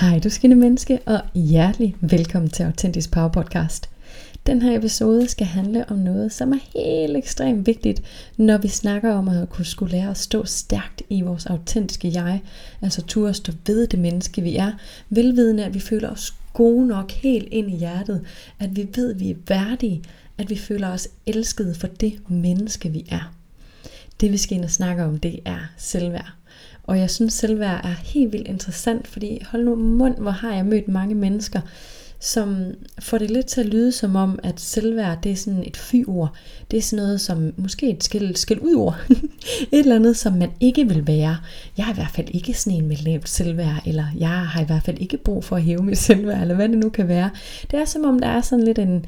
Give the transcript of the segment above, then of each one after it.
Hej du skinne menneske, og hjertelig velkommen til Autentisk Power Podcast. Den her episode skal handle om noget, som er helt ekstremt vigtigt, når vi snakker om at kunne skulle lære at stå stærkt i vores autentiske jeg, altså turde stå ved det menneske, vi er, velvidende, at vi føler os gode nok helt ind i hjertet, at vi ved, at vi er værdige, at vi føler os elskede for det menneske, vi er. Det vi skal ind og snakke om, det er selvværd. Og jeg synes selvværd er helt vildt interessant, fordi hold nu mund, hvor har jeg mødt mange mennesker, som får det lidt til at lyde som om, at selvværd det er sådan et fy-ord. Det er sådan noget som måske et skæld, skæld ud ord. et eller andet, som man ikke vil være. Jeg er i hvert fald ikke sådan en med lavt selvværd, eller jeg har i hvert fald ikke brug for at hæve mit selvværd, eller hvad det nu kan være. Det er som om, der er sådan lidt en,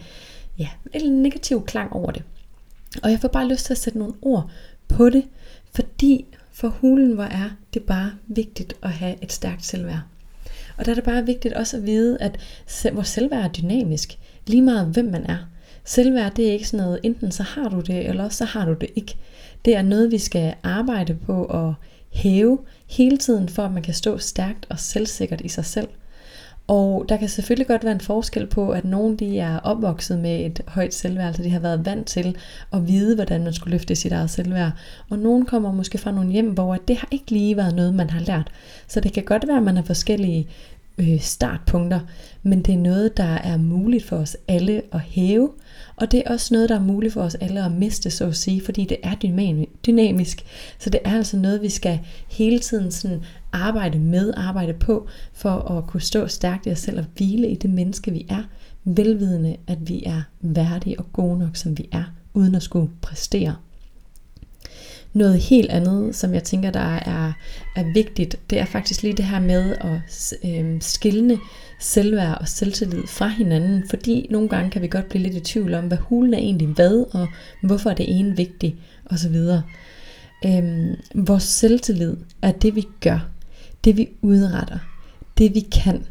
ja, en negativ klang over det. Og jeg får bare lyst til at sætte nogle ord på det, fordi for hulen, hvor er det bare vigtigt at have et stærkt selvværd. Og der er det bare vigtigt også at vide, at vores selvværd er dynamisk. Lige meget hvem man er. Selvværd det er ikke sådan noget, enten så har du det, eller så har du det ikke. Det er noget, vi skal arbejde på at hæve hele tiden, for at man kan stå stærkt og selvsikkert i sig selv. Og der kan selvfølgelig godt være en forskel på, at nogen de er opvokset med et højt selvværd, altså de har været vant til at vide, hvordan man skulle løfte sit eget selvværd. Og nogen kommer måske fra nogle hjem, hvor det har ikke lige været noget, man har lært. Så det kan godt være, at man har forskellige øh, startpunkter, men det er noget, der er muligt for os alle at hæve, og det er også noget, der er muligt for os alle at miste, så at sige, fordi det er dynamisk. Så det er altså noget, vi skal hele tiden sådan arbejde med, arbejde på, for at kunne stå stærkt i os selv og hvile i det menneske, vi er, velvidende, at vi er værdige og gode nok, som vi er, uden at skulle præstere. Noget helt andet, som jeg tænker, der er, er vigtigt, det er faktisk lige det her med at øh, skille selvværd og selvtillid fra hinanden, fordi nogle gange kan vi godt blive lidt i tvivl om, hvad hulen er egentlig hvad, og hvorfor er det ene vigtigt, osv. Øhm, vores selvtillid er det, vi gør, det vi udretter, det vi kan.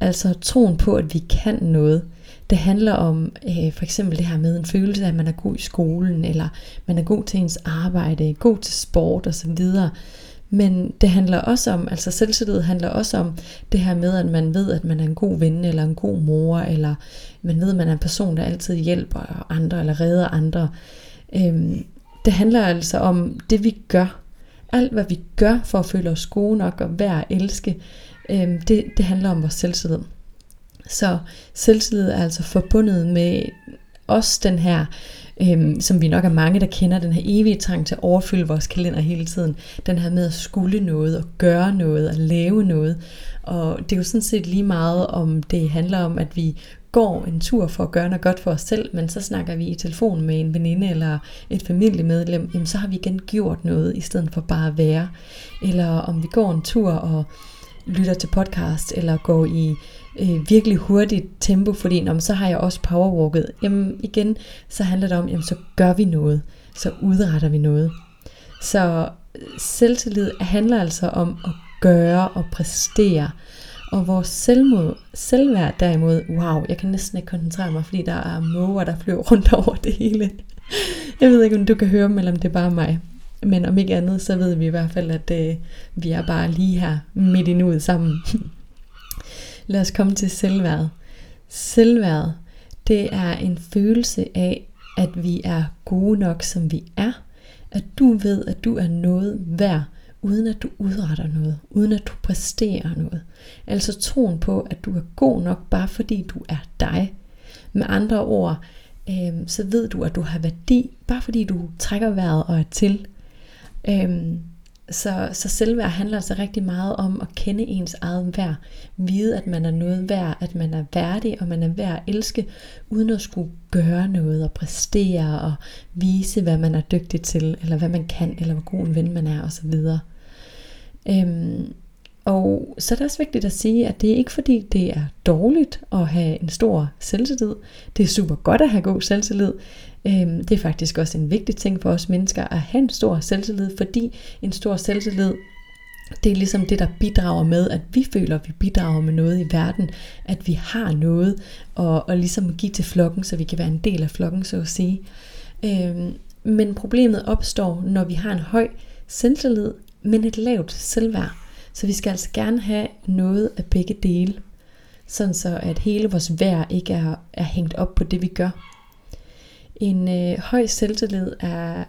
Altså troen på, at vi kan noget. Det handler om øh, for eksempel det her med en følelse af, at man er god i skolen, eller man er god til ens arbejde, god til sport osv. Men det handler også om, altså selvtillid handler også om det her med, at man ved, at man er en god ven, eller en god mor, eller man ved, at man er en person, der altid hjælper andre, eller redder andre. Øhm, det handler altså om det, vi gør. Alt, hvad vi gør for at føle os gode nok og værd at elske, øh, det, det handler om vores selvtillid. Så selvtillid er altså forbundet med også den her, øhm, som vi nok er mange, der kender, den her evige trang til at overfylde vores kalender hele tiden. Den her med at skulle noget, og gøre noget, og lave noget. Og det er jo sådan set lige meget, om det handler om, at vi går en tur for at gøre noget godt for os selv, men så snakker vi i telefon med en veninde eller et familiemedlem, jamen så har vi igen gjort noget, i stedet for bare at være. Eller om vi går en tur og lytter til podcast, eller går i øh, virkelig hurtigt tempo, fordi jamen, så har jeg også powerwalket. Jamen igen, så handler det om, jamen så gør vi noget, så udretter vi noget. Så øh, selvtillid handler altså om at gøre og præstere. Og vores selvmod, selvværd derimod, wow, jeg kan næsten ikke koncentrere mig, fordi der er måger, der flyver rundt over det hele. Jeg ved ikke, om du kan høre dem, eller om det er bare mig. Men om ikke andet, så ved vi i hvert fald, at øh, vi er bare lige her midt i nuet sammen. Lad os komme til selvværd. Selvværd, det er en følelse af, at vi er gode nok, som vi er. At du ved, at du er noget værd, uden at du udretter noget, uden at du præsterer noget. Altså troen på, at du er god nok, bare fordi du er dig. Med andre ord, øh, så ved du, at du har værdi, bare fordi du trækker vejret og er til. Øh, så, så selvværd handler altså rigtig meget om at kende ens eget værd. Vide, at man er noget værd, at man er værdig, og man er værd at elske, uden at skulle gøre noget og præstere og vise, hvad man er dygtig til, eller hvad man kan, eller hvor god en ven man er osv. Øhm, og så er det også vigtigt at sige, at det er ikke fordi, det er dårligt at have en stor selvtillid. Det er super godt at have god selvtillid. Øhm, det er faktisk også en vigtig ting for os mennesker at have en stor selvtillid, fordi en stor selvtillid, det er ligesom det, der bidrager med, at vi føler, at vi bidrager med noget i verden, at vi har noget, og, og ligesom give til flokken, så vi kan være en del af flokken, så at sige. Øhm, men problemet opstår, når vi har en høj selvtillid, men et lavt selvværd så vi skal altså gerne have noget af begge dele, sådan så at hele vores værd ikke er, er hængt op på det, vi gør. En øh, høj selvtillid er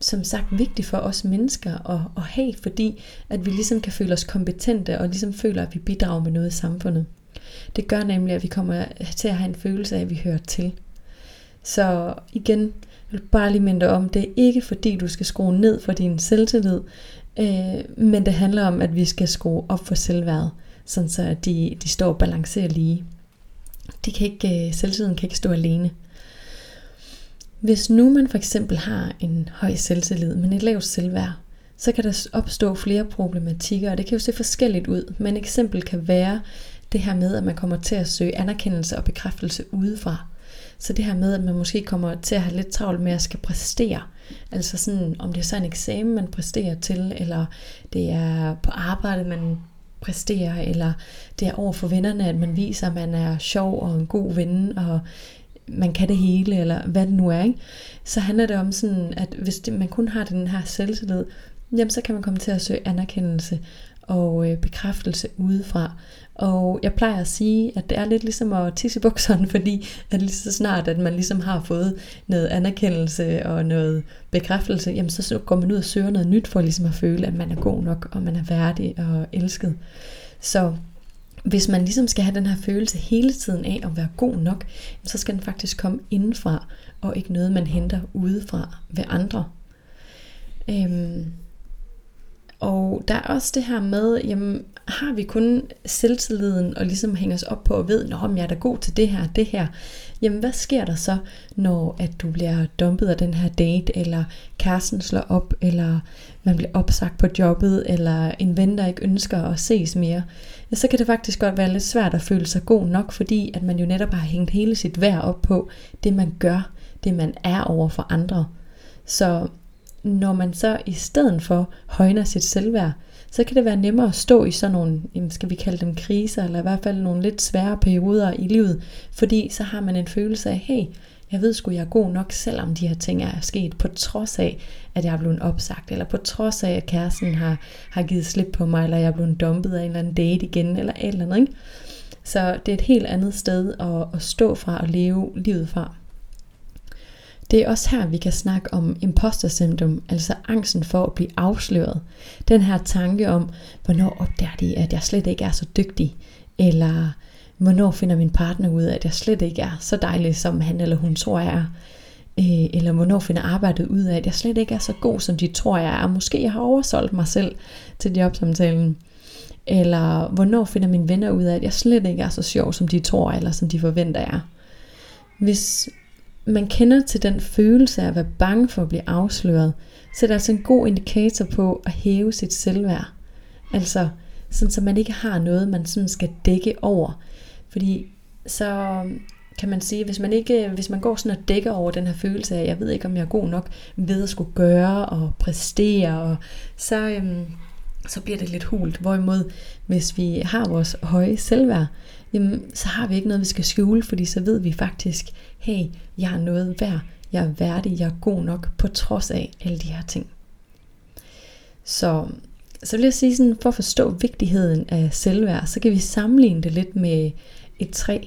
som sagt vigtig for os mennesker at, at have, fordi at vi ligesom kan føle os kompetente og ligesom føler, at vi bidrager med noget i samfundet. Det gør nemlig, at vi kommer til at have en følelse af, at vi hører til. Så igen, jeg vil bare lige minde om, det er ikke fordi, du skal skrue ned for din selvtillid, øh, men det handler om, at vi skal skrue op for selvværdet, sådan så de, de står og balancerer lige. De kan ikke, øh, kan ikke stå alene. Hvis nu man for eksempel har en høj selvtillid, men et lavt selvværd, så kan der opstå flere problematikker, og det kan jo se forskelligt ud. Men et eksempel kan være det her med, at man kommer til at søge anerkendelse og bekræftelse udefra. Så det her med, at man måske kommer til at have lidt travlt med at skal præstere. Altså sådan, om det er så en eksamen, man præsterer til, eller det er på arbejde, man præsterer, eller det er over for vennerne, at man viser, at man er sjov og en god ven, og man kan det hele, eller hvad det nu er, ikke? så handler det om sådan, at hvis det, man kun har den her selvtillid, jamen så kan man komme til at søge anerkendelse og øh, bekræftelse udefra. Og jeg plejer at sige, at det er lidt ligesom at tisse i bukserne, fordi at lige så snart, at man ligesom har fået noget anerkendelse og noget bekræftelse, jamen så går man ud og søger noget nyt for ligesom at føle, at man er god nok, og man er værdig og elsket. Så hvis man ligesom skal have den her følelse hele tiden af at være god nok, så skal den faktisk komme indenfra, og ikke noget, man henter udefra ved andre. Øhm, og der er også det her med, jamen, har vi kun selvtilliden og ligesom hænger os op på og ved, når jeg er da god til det her det her, jamen hvad sker der så, når at du bliver dumpet af den her date, eller kæresten slår op, eller man bliver opsagt på jobbet, eller en ven, der ikke ønsker at ses mere, ja, så kan det faktisk godt være lidt svært at føle sig god nok, fordi at man jo netop har hængt hele sit værd op på det, man gør, det man er over for andre. Så når man så i stedet for højner sit selvværd, så kan det være nemmere at stå i sådan nogle, skal vi kalde dem kriser, eller i hvert fald nogle lidt svære perioder i livet, fordi så har man en følelse af, hey, jeg ved sgu, jeg er god nok, selvom de her ting er sket, på trods af, at jeg er blevet opsagt, eller på trods af, at kæresten har, har givet slip på mig, eller jeg er blevet dumpet af en eller anden date igen, eller et eller andet. Ikke? Så det er et helt andet sted at, at stå fra og leve livet fra. Det er også her, vi kan snakke om imposter syndrom, altså angsten for at blive afsløret. Den her tanke om, hvornår opdager de, at jeg slet ikke er så dygtig, eller hvornår finder min partner ud af, at jeg slet ikke er så dejlig, som han eller hun tror, jeg er. Øh, eller hvornår finder arbejdet ud af, at jeg slet ikke er så god, som de tror, jeg er. Måske jeg har oversolgt mig selv til jobsamtalen. Eller hvornår finder mine venner ud af, at jeg slet ikke er så sjov, som de tror, eller som de forventer, jeg er. Hvis man kender til den følelse af at være bange for at blive afsløret, så er det altså en god indikator på at hæve sit selvværd. Altså, sådan så man ikke har noget, man sådan skal dække over. Fordi så øhm, kan man sige, hvis man ikke, øh, hvis man går sådan og dækker over den her følelse af, jeg ved ikke, om jeg er god nok ved at skulle gøre og præstere, og så, øhm, så bliver det lidt hult. Hvorimod, hvis vi har vores høje selvværd, jamen, så har vi ikke noget, vi skal skjule, fordi så ved vi faktisk, hey, jeg er noget værd, jeg er værdig, jeg er god nok, på trods af alle de her ting. Så, så vil jeg sige sådan, for at forstå vigtigheden af selvværd, så kan vi sammenligne det lidt med et træ,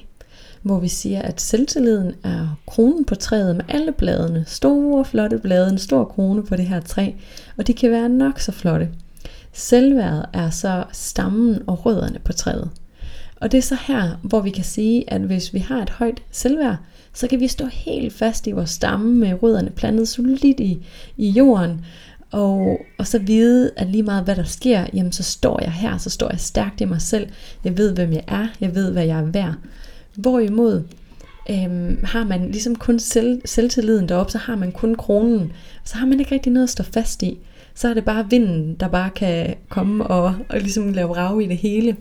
hvor vi siger, at selvtilliden er kronen på træet med alle bladene, store flotte blade, en stor krone på det her træ, og de kan være nok så flotte. Selvværdet er så stammen og rødderne på træet. Og det er så her, hvor vi kan sige, at hvis vi har et højt selvværd, så kan vi stå helt fast i vores stamme med rødderne plantet solidt i, i jorden, og, og så vide, at lige meget hvad der sker, jamen så står jeg her, så står jeg stærkt i mig selv. Jeg ved, hvem jeg er, jeg ved, hvad jeg er værd. Hvorimod øhm, har man ligesom kun selv, selvtilliden deroppe, så har man kun kronen, så har man ikke rigtig noget at stå fast i. Så er det bare vinden, der bare kan komme og, og ligesom lave rav i det hele.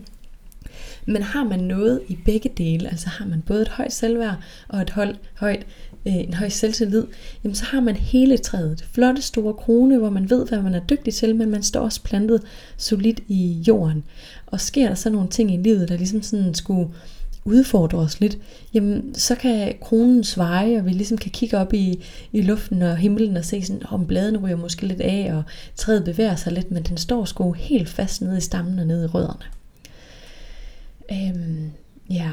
Men har man noget i begge dele, altså har man både et højt selvværd og et hold, højt øh, en høj selvtillid, jamen så har man hele træet. Det flotte store krone, hvor man ved, hvad man er dygtig til, men man står også plantet solidt i jorden. Og sker der så nogle ting i livet, der ligesom sådan skulle udfordre os lidt, jamen så kan kronen sveje, og vi ligesom kan kigge op i, i luften og himlen og se sådan, om bladene ryger måske lidt af, og træet bevæger sig lidt, men den står sgu helt fast nede i stammen og nede i rødderne. Øhm, ja,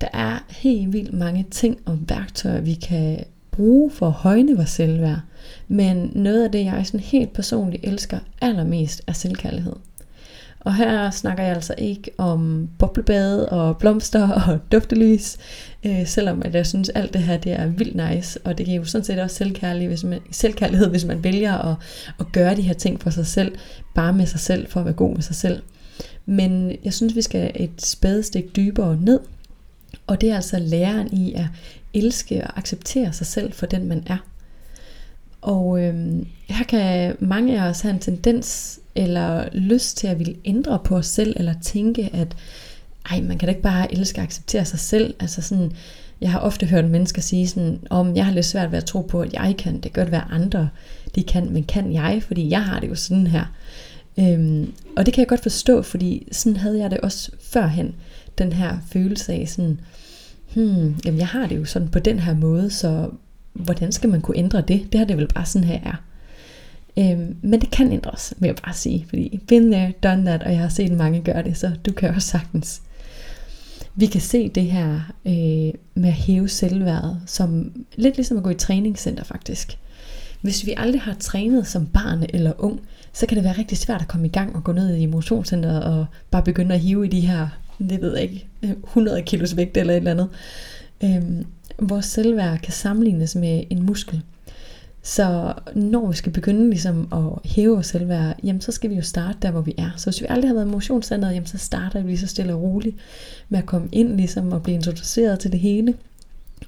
der er helt vildt mange ting og værktøjer, vi kan bruge for at højne vores selvværd. Men noget af det, jeg sådan helt personligt elsker allermest, er selvkærlighed. Og her snakker jeg altså ikke om boblebade og blomster og duftelys, øh, selvom at jeg synes alt det her det er vildt nice, og det giver jo sådan set også selvkærlighed, hvis man, selvkærlighed, hvis man vælger at, at gøre de her ting for sig selv, bare med sig selv, for at være god med sig selv. Men jeg synes, vi skal et spadestik dybere ned, og det er altså læren i at elske og acceptere sig selv for den, man er. Og øh, her kan mange af os have en tendens eller lyst til at ville ændre på os selv, eller tænke, at ej, man kan da ikke bare elske og acceptere sig selv. Altså sådan, jeg har ofte hørt mennesker sige sådan, om jeg har lidt svært ved at tro på, at jeg kan. Det kan godt være andre, de kan, men kan jeg? Fordi jeg har det jo sådan her. Øhm, og det kan jeg godt forstå, fordi sådan havde jeg det også førhen. Den her følelse af sådan, hmm, jamen jeg har det jo sådan på den her måde, så hvordan skal man kunne ændre det? Det har det vel bare sådan her er. Øhm, men det kan ændres, vil jeg bare sige, fordi been there, done that, og jeg har set mange gøre det, så du kan også sagtens. Vi kan se det her øh, med at hæve selvværdet, som lidt ligesom at gå i træningscenter faktisk. Hvis vi aldrig har trænet som barn eller ung, så kan det være rigtig svært at komme i gang og gå ned i motionscenteret og bare begynde at hive i de her, det ved jeg ikke, 100 kilos vægt eller et eller andet. Øhm, vores selvværd kan sammenlignes med en muskel. Så når vi skal begynde ligesom at hæve vores selvværd, jamen så skal vi jo starte der, hvor vi er. Så hvis vi aldrig har været i motionscenteret, jamen så starter vi lige så stille og roligt med at komme ind ligesom og blive introduceret til det hele.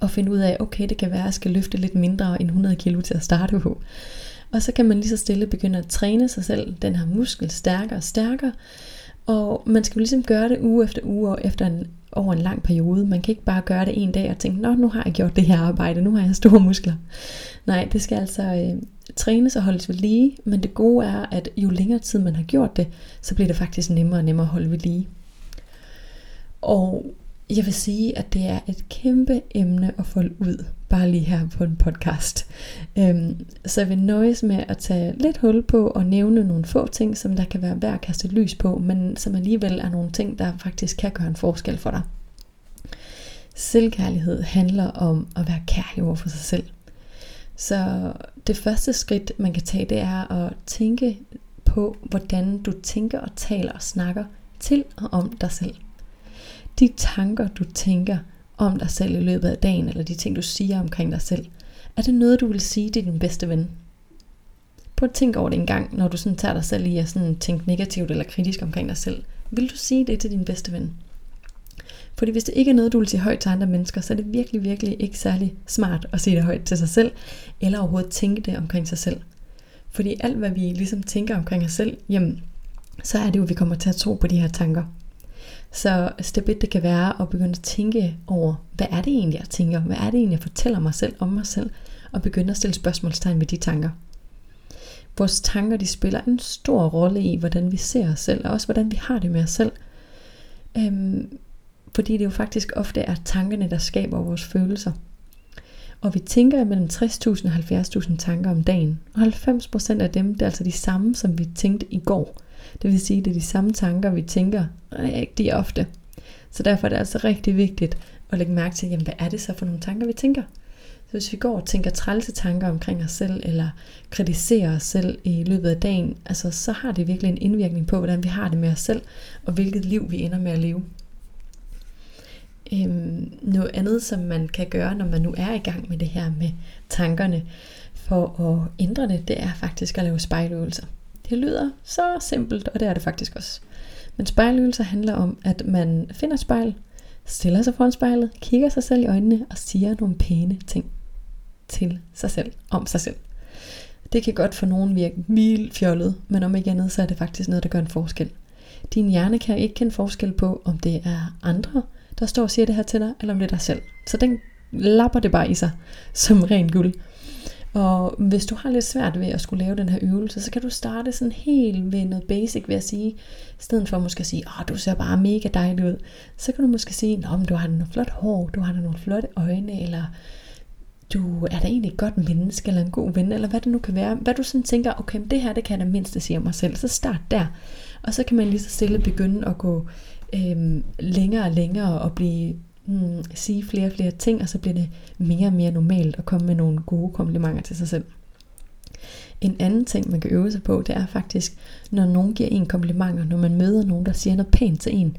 Og finde ud af, okay, det kan være, at jeg skal løfte lidt mindre end 100 kg til at starte på. Og så kan man lige så stille begynde at træne sig selv, den her muskel, stærkere og stærkere. Og man skal jo ligesom gøre det uge efter uge og efter en, over en lang periode. Man kan ikke bare gøre det en dag og tænke, nå, nu har jeg gjort det her arbejde, nu har jeg store muskler. Nej, det skal altså øh, trænes og holdes ved lige, men det gode er, at jo længere tid man har gjort det, så bliver det faktisk nemmere og nemmere at holde ved lige. Og jeg vil sige, at det er et kæmpe emne at folde ud, bare lige her på en podcast. Øhm, så jeg vil nøjes med at tage lidt hul på og nævne nogle få ting, som der kan være værd at kaste lys på, men som alligevel er nogle ting, der faktisk kan gøre en forskel for dig. Selvkærlighed handler om at være kærlig over for sig selv. Så det første skridt, man kan tage, det er at tænke på, hvordan du tænker og taler og snakker til og om dig selv. De tanker, du tænker om dig selv i løbet af dagen, eller de ting, du siger omkring dig selv, er det noget, du vil sige til din bedste ven? Prøv at tænke over det en gang, når du sådan tager dig selv i at sådan tænke negativt eller kritisk omkring dig selv. Vil du sige det til din bedste ven? Fordi hvis det ikke er noget, du vil sige højt til andre mennesker, så er det virkelig, virkelig ikke særlig smart at sige det højt til sig selv, eller overhovedet tænke det omkring sig selv. Fordi alt, hvad vi ligesom tænker omkring os selv, jamen, så er det jo, at vi kommer til at tro på de her tanker. Så altså, step 1, det kan være at begynde at tænke over, hvad er det egentlig, jeg tænker? Hvad er det egentlig, jeg fortæller mig selv om mig selv? Og begynde at stille spørgsmålstegn ved de tanker. Vores tanker, de spiller en stor rolle i, hvordan vi ser os selv, og også hvordan vi har det med os selv. Øhm, fordi det jo faktisk ofte er tankerne, der skaber vores følelser. Og vi tænker mellem 60.000 og 70.000 tanker om dagen. Og 90% af dem, det er altså de samme, som vi tænkte i går. Det vil sige, det er de samme tanker, vi tænker rigtig ofte. Så derfor er det altså rigtig vigtigt at lægge mærke til, jamen, hvad er det så for nogle tanker, vi tænker? Så hvis vi går og tænker trælse tanker omkring os selv, eller kritiserer os selv i løbet af dagen, altså, så har det virkelig en indvirkning på, hvordan vi har det med os selv, og hvilket liv vi ender med at leve. Øhm, noget andet, som man kan gøre, når man nu er i gang med det her med tankerne, for at ændre det, det er faktisk at lave spejløvelser. Det lyder så simpelt, og det er det faktisk også. Men spejløvelser handler om, at man finder et spejl, stiller sig foran spejlet, kigger sig selv i øjnene og siger nogle pæne ting til sig selv, om sig selv. Det kan godt for nogen virke vildt fjollet, men om ikke andet, så er det faktisk noget, der gør en forskel. Din hjerne kan ikke kende forskel på, om det er andre, der står og siger det her til dig, eller om det er dig selv. Så den lapper det bare i sig, som ren guld. Og hvis du har lidt svært ved at skulle lave den her øvelse, så kan du starte sådan helt ved noget basic ved at sige, i stedet for måske at sige, åh, du ser bare mega dejlig ud, så kan du måske sige, Nå, men du har noget flot hår, du har nogle flotte øjne, eller du er da egentlig et godt menneske, eller en god ven, eller hvad det nu kan være. Hvad du sådan tænker, okay, det her, det kan jeg da mindst sige om mig selv, så start der. Og så kan man lige så stille begynde at gå øhm, længere og længere og blive mm, sige flere og flere ting, og så bliver det mere og mere normalt at komme med nogle gode komplimenter til sig selv. En anden ting, man kan øve sig på, det er faktisk, når nogen giver en komplimenter, når man møder nogen, der siger noget pænt til en,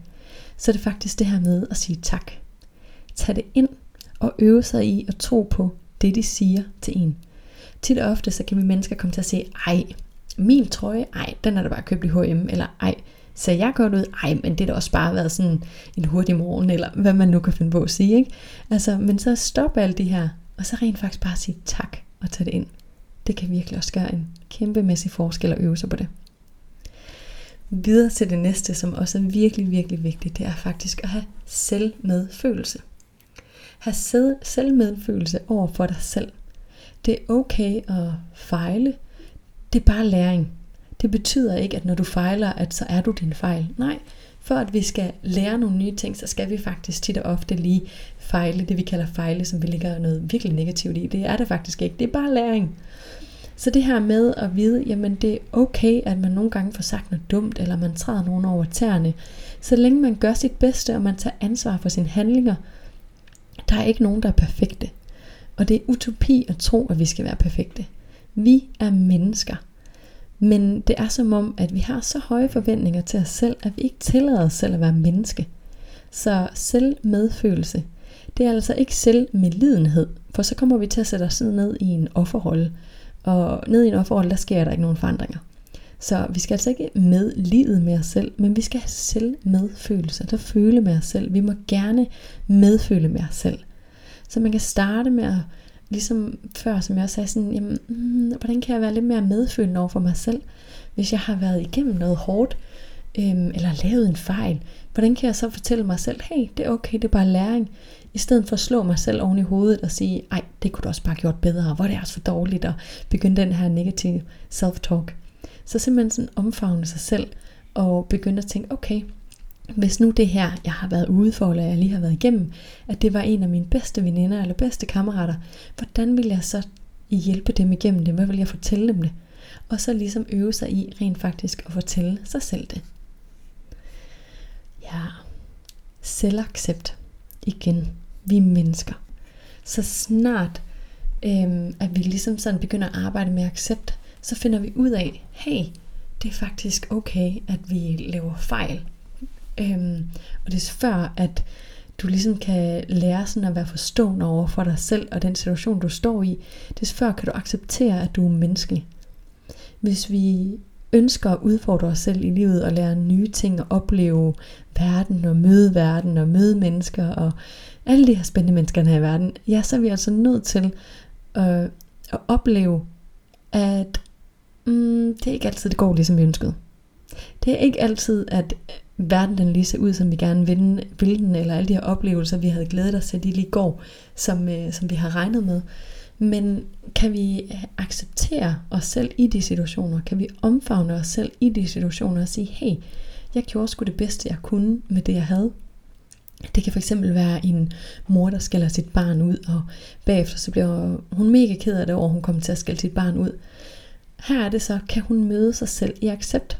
så er det faktisk det her med at sige tak. Tag det ind og øve sig i at tro på det, de siger til en. Tit og ofte, så kan vi mennesker komme til at sige, ej, min trøje, ej, den er der bare købt i H&M, eller ej, ser jeg godt ud? Ej, men det har da også bare været sådan en hurtig morgen, eller hvad man nu kan finde på at sige. Ikke? Altså, men så stop alt det her, og så rent faktisk bare sige tak og tage det ind. Det kan virkelig også gøre en kæmpemæssig forskel at øve sig på det. Videre til det næste, som også er virkelig, virkelig vigtigt, det er faktisk at have selvmedfølelse. Ha' selvmedfølelse over for dig selv. Det er okay at fejle. Det er bare læring. Det betyder ikke, at når du fejler, at så er du din fejl. Nej, for at vi skal lære nogle nye ting, så skal vi faktisk tit og ofte lige fejle, det vi kalder fejle, som vi ligger noget virkelig negativt i. Det er det faktisk ikke. Det er bare læring. Så det her med at vide, jamen det er okay, at man nogle gange får sagt noget dumt, eller man træder nogen over tæerne. Så længe man gør sit bedste, og man tager ansvar for sine handlinger, der er ikke nogen, der er perfekte. Og det er utopi at tro, at vi skal være perfekte. Vi er mennesker. Men det er som om, at vi har så høje forventninger til os selv, at vi ikke tillader os selv at være menneske. Så selvmedfølelse, det er altså ikke selvmedlidenhed, for så kommer vi til at sætte os ned i en offerrolle. Og ned i en offerrolle, der sker der ikke nogen forandringer. Så vi skal altså ikke med livet med os selv, men vi skal have selvmedfølelse, der føle med os selv. Vi må gerne medføle med os selv. Så man kan starte med at ligesom før, som jeg også sagde, sådan, jamen, mm, hvordan kan jeg være lidt mere medfølende over for mig selv, hvis jeg har været igennem noget hårdt, øhm, eller lavet en fejl, hvordan kan jeg så fortælle mig selv, hey, det er okay, det er bare læring, i stedet for at slå mig selv oven i hovedet og sige, ej, det kunne du også bare gjort bedre, hvor det er også for dårligt, og begynde den her negative self-talk. Så simpelthen sådan omfavne sig selv, og begynde at tænke, okay, hvis nu det her, jeg har været ude for, eller jeg lige har været igennem, at det var en af mine bedste veninder eller bedste kammerater, hvordan vil jeg så hjælpe dem igennem det? Hvad vil jeg fortælle dem det? Og så ligesom øve sig i rent faktisk at fortælle sig selv det. Ja, selvaccept. Igen, vi er mennesker. Så snart øhm, at vi ligesom sådan begynder at arbejde med accept, så finder vi ud af, hey, det er faktisk okay, at vi laver fejl Øhm, og det er før, at du ligesom kan lære sådan at være forstående over for dig selv og den situation, du står i. Det er før, kan du acceptere, at du er menneskelig. Hvis vi ønsker at udfordre os selv i livet og lære nye ting og opleve verden og møde verden og møde mennesker og alle de her spændende mennesker her i verden, ja, så er vi altså nødt til øh, at opleve, at mm, det er ikke altid, det går ligesom vi ønskede. Det er ikke altid, at øh, verden den lige ser ud, som vi gerne vil, vil den, eller alle de her oplevelser, vi havde glædet os til, de lige går, som, øh, som vi har regnet med. Men kan vi øh, acceptere os selv i de situationer? Kan vi omfavne os selv i de situationer og sige, hey, jeg gjorde sgu det bedste, jeg kunne med det, jeg havde. Det kan fx være en mor, der skælder sit barn ud, og bagefter så bliver hun mega ked af det over, hun kommer til at skælde sit barn ud. Her er det så, kan hun møde sig selv i accept.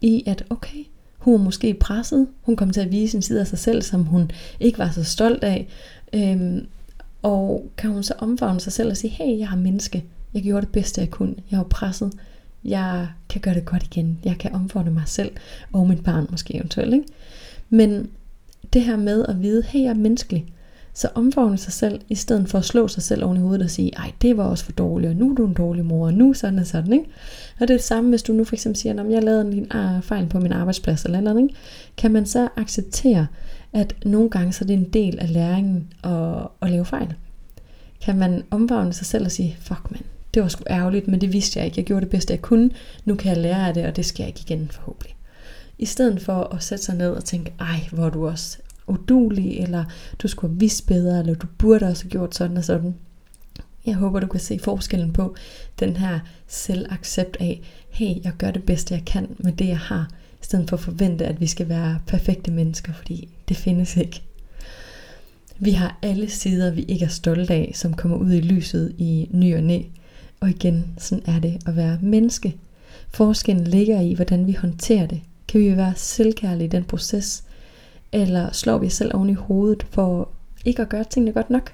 I at, okay, hun var måske presset. Hun kom til at vise en side af sig selv, som hun ikke var så stolt af. Øhm, og kan hun så omfavne sig selv og sige, hey, jeg er menneske. Jeg gjorde det bedste, jeg kunne. Jeg var presset. Jeg kan gøre det godt igen. Jeg kan omfavne mig selv og mit barn måske eventuelt. Ikke? Men det her med at vide, hey, jeg er menneskelig. Så omfavne sig selv, i stedet for at slå sig selv oven i hovedet og sige, ej, det var også for dårligt, og nu er du en dårlig mor, og nu sådan og sådan, ikke? Og det er det samme, hvis du nu for eksempel siger, at jeg lavede en ah, fejl på min arbejdsplads eller andet, ikke? Kan man så acceptere, at nogle gange så er det en del af læringen at, at lave fejl? Kan man omfavne sig selv og sige, fuck man, det var sgu ærgerligt, men det vidste jeg ikke. Jeg gjorde det bedste, jeg kunne. Nu kan jeg lære af det, og det skal jeg ikke igen forhåbentlig. I stedet for at sætte sig ned og tænke, ej, hvor du også udulig, eller du skulle have vidst bedre, eller du burde også have gjort sådan og sådan. Jeg håber, du kan se forskellen på den her selvaccept af, hey, jeg gør det bedste, jeg kan med det, jeg har, i stedet for at forvente, at vi skal være perfekte mennesker, fordi det findes ikke. Vi har alle sider, vi ikke er stolte af, som kommer ud i lyset i ny og næ. Og igen, sådan er det at være menneske. Forskellen ligger i, hvordan vi håndterer det. Kan vi være selvkærlige i den proces? Eller slår vi os selv oven i hovedet for ikke at gøre tingene godt nok?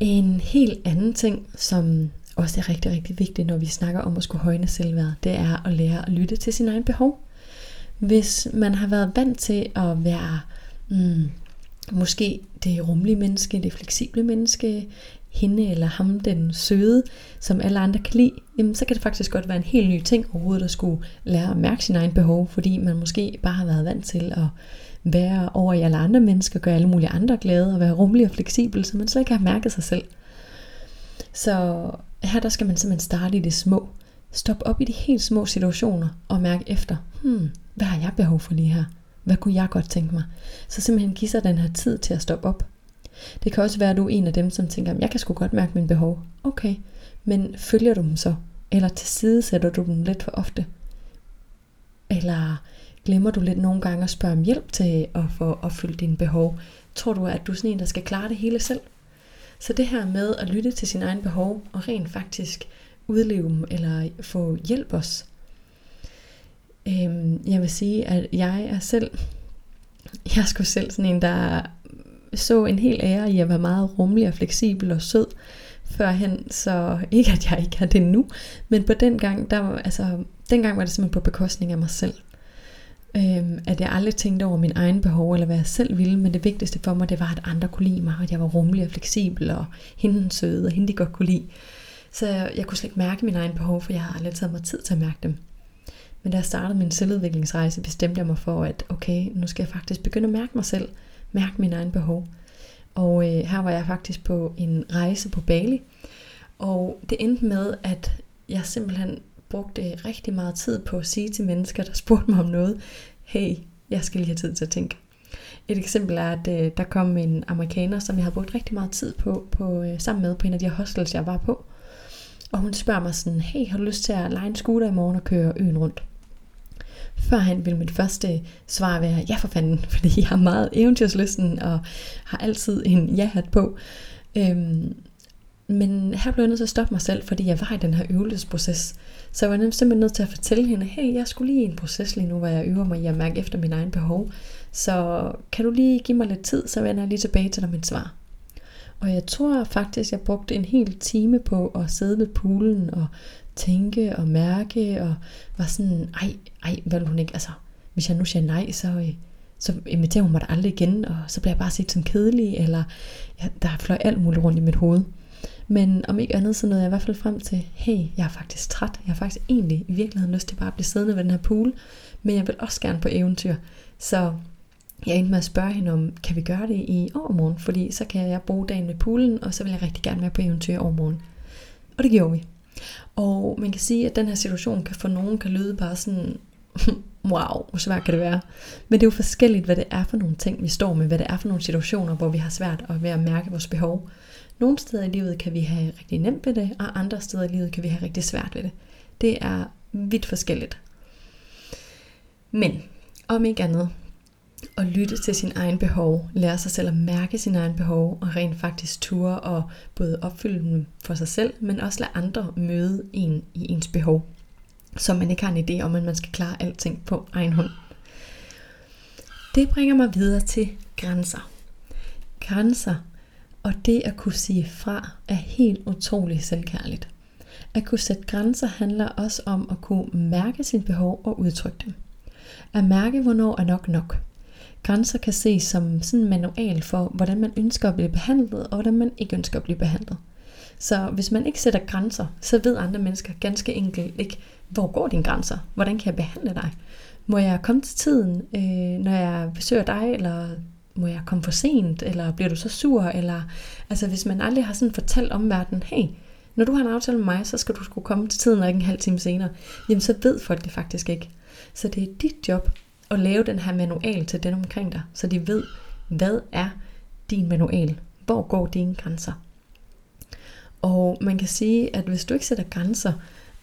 En helt anden ting, som også er rigtig, rigtig vigtigt, når vi snakker om at skulle højne selvværd, det er at lære at lytte til sin egen behov. Hvis man har været vant til at være mm, måske det rummelige menneske, det fleksible menneske, hende eller ham, den søde, som alle andre kan lide, jamen, så kan det faktisk godt være en helt ny ting overhovedet at skulle lære at mærke sin egen behov, fordi man måske bare har været vant til at være over i alle andre mennesker, gøre alle mulige andre glade og være rummelig og fleksibel, så man slet ikke har mærket sig selv. Så her der skal man simpelthen starte i det små. Stop op i de helt små situationer og mærke efter, hmm, hvad har jeg behov for lige her? Hvad kunne jeg godt tænke mig? Så simpelthen give sig den her tid til at stoppe op. Det kan også være, at du er en af dem, som tænker, jeg kan sgu godt mærke mine behov. Okay, men følger du dem så? Eller til side sætter du dem lidt for ofte? Eller glemmer du lidt nogle gange at spørge om hjælp til at få opfyldt dine behov? Tror du, at du er sådan en, der skal klare det hele selv? Så det her med at lytte til sin egen behov og rent faktisk udleve dem eller få hjælp os. Øhm, jeg vil sige, at jeg er selv, jeg er sgu selv sådan en, der så en hel ære i at være meget rummelig og fleksibel og sød førhen, så ikke at jeg ikke er det nu, men på den gang, der var, altså, dengang var det simpelthen på bekostning af mig selv. Øhm, at jeg aldrig tænkte over min egen behov, eller hvad jeg selv ville, men det vigtigste for mig, det var, at andre kunne lide mig, at jeg var rummelig og fleksibel, og hende søde, og hende de godt kunne lide. Så jeg, jeg kunne slet ikke mærke min egen behov, for jeg har aldrig taget mig tid til at mærke dem. Men da jeg startede min selvudviklingsrejse, bestemte jeg mig for, at okay, nu skal jeg faktisk begynde at mærke mig selv, mærke mine egne behov. Og øh, her var jeg faktisk på en rejse på Bali, og det endte med, at jeg simpelthen brugte rigtig meget tid på at sige til mennesker, der spurgte mig om noget, hey, jeg skal lige have tid til at tænke. Et eksempel er, at øh, der kom en amerikaner, som jeg havde brugt rigtig meget tid på, på øh, sammen med på en af de hostels, jeg var på. Og hun spørger mig sådan, hey, har du lyst til at lege en scooter i morgen og køre øen rundt? Førhen ville mit første svar være, ja for fanden, fordi jeg har meget eventyrslysten og har altid en ja-hat på. Øhm, men her blev jeg nødt til at stoppe mig selv, fordi jeg var i den her øvelsesproces. Så jeg var simpelthen nødt til at fortælle hende, hey, jeg skulle lige i en proces lige nu, hvor jeg øver mig i at mærke efter min egen behov. Så kan du lige give mig lidt tid, så vender jeg lige tilbage til dig mit svar. Og jeg tror faktisk, jeg brugte en hel time på at sidde ved poolen og tænke og mærke, og var sådan, ej, ej, hvad hun ikke, altså, hvis jeg nu siger nej, så, øh, så inviterer hun mig da aldrig igen, og så bliver jeg bare set som kedelig, eller ja, der fløj alt muligt rundt i mit hoved. Men om ikke andet, så nåede jeg i hvert fald frem til, hey, jeg er faktisk træt. Jeg har faktisk egentlig i virkeligheden lyst til bare at blive siddende ved den her pool, men jeg vil også gerne på eventyr. Så jeg endte med at spørge hende om, kan vi gøre det i overmorgen? Fordi så kan jeg bruge dagen ved poolen, og så vil jeg rigtig gerne være på eventyr i overmorgen. Og det gjorde vi. Og man kan sige, at den her situation kan for nogen kan lyde bare sådan, wow, hvor svært kan det være. Men det er jo forskelligt, hvad det er for nogle ting, vi står med, hvad det er for nogle situationer, hvor vi har svært at være at mærke vores behov. Nogle steder i livet kan vi have rigtig nemt ved det, og andre steder i livet kan vi have rigtig svært ved det. Det er vidt forskelligt. Men om ikke andet, at lytte til sin egen behov, lære sig selv at mærke sin egen behov, og rent faktisk ture og både opfylde dem for sig selv, men også lade andre møde en i ens behov, så man ikke har en idé om, at man skal klare alting på egen hånd. Det bringer mig videre til grænser. Grænser og det at kunne sige fra er helt utrolig selvkærligt. At kunne sætte grænser handler også om at kunne mærke sin behov og udtrykke dem. At mærke, hvornår er nok nok. Grænser kan ses som sådan en manual for, hvordan man ønsker at blive behandlet, og hvordan man ikke ønsker at blive behandlet. Så hvis man ikke sætter grænser, så ved andre mennesker ganske enkelt ikke, hvor går dine grænser? Hvordan kan jeg behandle dig? Må jeg komme til tiden, øh, når jeg besøger dig, eller må jeg komme for sent, eller bliver du så sur, eller altså hvis man aldrig har sådan fortalt omverdenen, hey, når du har en aftale med mig, så skal du skulle komme til tiden og ikke en halv time senere, jamen så ved folk det faktisk ikke. Så det er dit job at lave den her manual til den omkring dig, så de ved, hvad er din manual? Hvor går dine grænser? Og man kan sige, at hvis du ikke sætter grænser,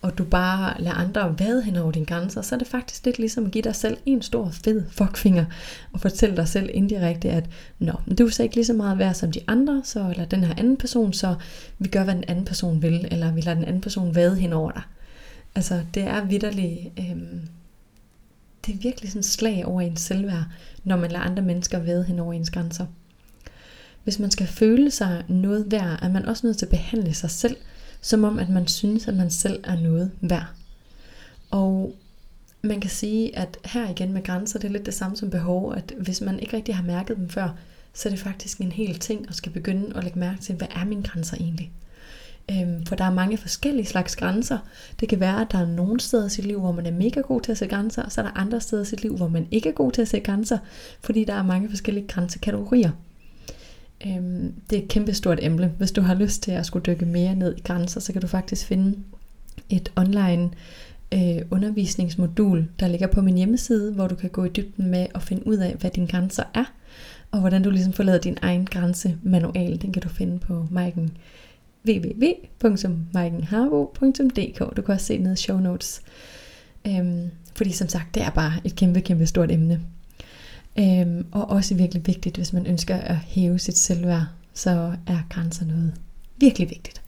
og du bare lader andre vade hen over dine grænser, så er det faktisk lidt ligesom at give dig selv en stor fed fuckfinger, og fortælle dig selv indirekte, at Nå, men du er så ikke lige så meget værd som de andre, så eller den her anden person, så vi gør, hvad den anden person vil, eller vi lader den anden person vade hen over dig. Altså, det er vidderligt, Øh, det er virkelig sådan slag over ens selvværd, når man lader andre mennesker vade hen over ens grænser. Hvis man skal føle sig noget værd, er man også nødt til at behandle sig selv, som om at man synes, at man selv er noget værd. Og man kan sige, at her igen med grænser, det er lidt det samme som behov, at hvis man ikke rigtig har mærket dem før, så er det faktisk en hel ting at skal begynde at lægge mærke til, hvad er mine grænser egentlig? Øhm, for der er mange forskellige slags grænser. Det kan være, at der er nogle steder i sit liv, hvor man er mega god til at sætte grænser, og så er der andre steder i sit liv, hvor man ikke er god til at sætte grænser, fordi der er mange forskellige grænsekategorier. Øhm, det er et kæmpe stort emne. Hvis du har lyst til at skulle dykke mere ned i grænser, så kan du faktisk finde et online øh, undervisningsmodul, der ligger på min hjemmeside, hvor du kan gå i dybden med at finde ud af, hvad dine grænser er, og hvordan du ligesom får lavet din egen grænsemanual. Den kan du finde på Maiken www.maikenharbo.dk Du kan også se ned i show notes. Øhm, fordi som sagt, det er bare et kæmpe, kæmpe stort emne. Øhm, og også virkelig vigtigt, hvis man ønsker at hæve sit selvværd, så er grænser noget virkelig vigtigt.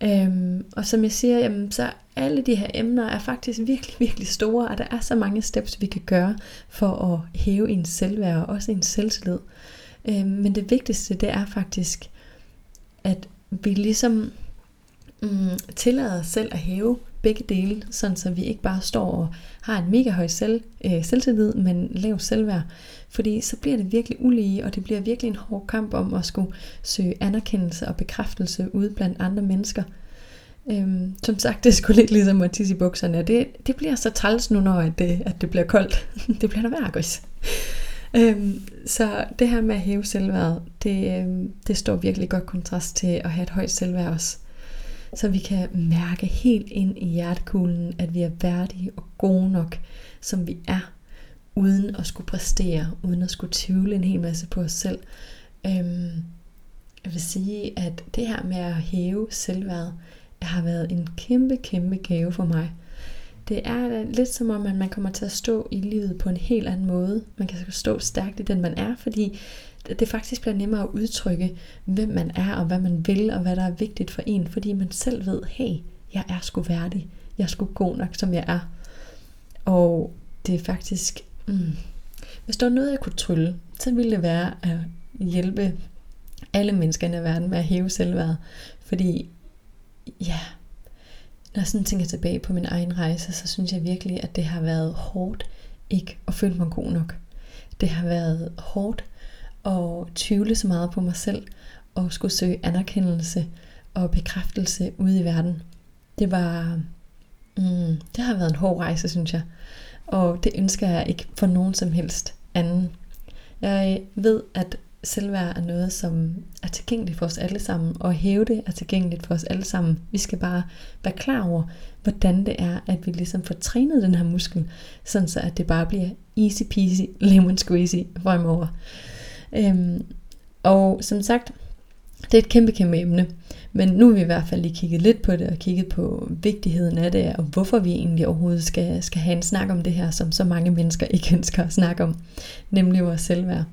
Øhm, og som jeg siger, jamen, så alle de her emner er faktisk virkelig, virkelig store, og der er så mange steps, vi kan gøre for at hæve ens selvværd og også ens selvtillid. Øhm, men det vigtigste, det er faktisk, at vi ligesom mm, tillader os selv at hæve begge dele, sådan så vi ikke bare står og har en mega høj selv, øh, selvtillid, men lav selvværd. Fordi så bliver det virkelig ulige, og det bliver virkelig en hård kamp om at skulle søge anerkendelse og bekræftelse ude blandt andre mennesker. Øhm, som sagt, det skulle lidt ligesom at tisse i bukserne. Det, det bliver så træls nu, når at det, at det bliver koldt. det bliver der værd, øhm, Så det her med at hæve selvværd, det, øh, det står virkelig godt kontrast til at have et højt selvværd også så vi kan mærke helt ind i hjertekuglen, at vi er værdige og gode nok, som vi er, uden at skulle præstere, uden at skulle tvivle en hel masse på os selv. Øhm, jeg vil sige, at det her med at hæve selvværd, har været en kæmpe, kæmpe gave for mig. Det er lidt som om, at man kommer til at stå i livet på en helt anden måde. Man kan stå stærkt i den, man er, fordi det faktisk bliver nemmere at udtrykke, hvem man er, og hvad man vil, og hvad der er vigtigt for en, fordi man selv ved, hey, jeg er sgu værdig, jeg er sgu god nok, som jeg er. Og det er faktisk, mm, hvis der var noget, jeg kunne trylle, så ville det være at hjælpe alle mennesker i verden med at hæve selvværd. Fordi, ja, når jeg sådan tænker tilbage på min egen rejse, så synes jeg virkelig, at det har været hårdt ikke at føle mig god nok. Det har været hårdt at tvivle så meget på mig selv, og skulle søge anerkendelse og bekræftelse ude i verden. Det var, mm, det har været en hård rejse, synes jeg. Og det ønsker jeg ikke for nogen som helst anden. Jeg ved, at selvværd er noget, som er tilgængeligt for os alle sammen, og hæve det er tilgængeligt for os alle sammen. Vi skal bare være klar over, hvordan det er, at vi ligesom får trænet den her muskel, sådan så at det bare bliver easy peasy, lemon squeezy fremover. Øhm, og som sagt, det er et kæmpe, kæmpe emne. Men nu har vi i hvert fald lige kigget lidt på det, og kigget på vigtigheden af det, og hvorfor vi egentlig overhovedet skal, skal have en snak om det her, som så mange mennesker ikke ønsker at snakke om, nemlig vores selvværd.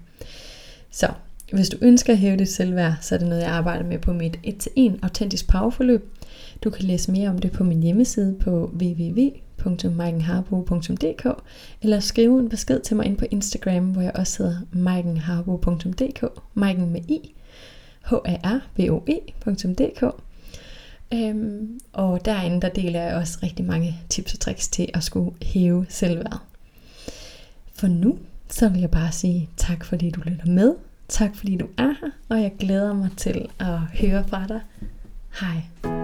Så hvis du ønsker at hæve dit selvværd, så er det noget, jeg arbejder med på mit 1-1 autentisk powerforløb. Du kan læse mere om det på min hjemmeside på www www.maikenharbo.dk eller skrive en besked til mig ind på Instagram, hvor jeg også hedder maikenharbo.dk, Maiken med i, h a r b o edk Øhm, og derinde der deler jeg også rigtig mange tips og tricks til at skulle hæve selvværd. For nu, så vil jeg bare sige tak fordi du lytter med. Tak fordi du er her, og jeg glæder mig til at høre fra dig. Hej.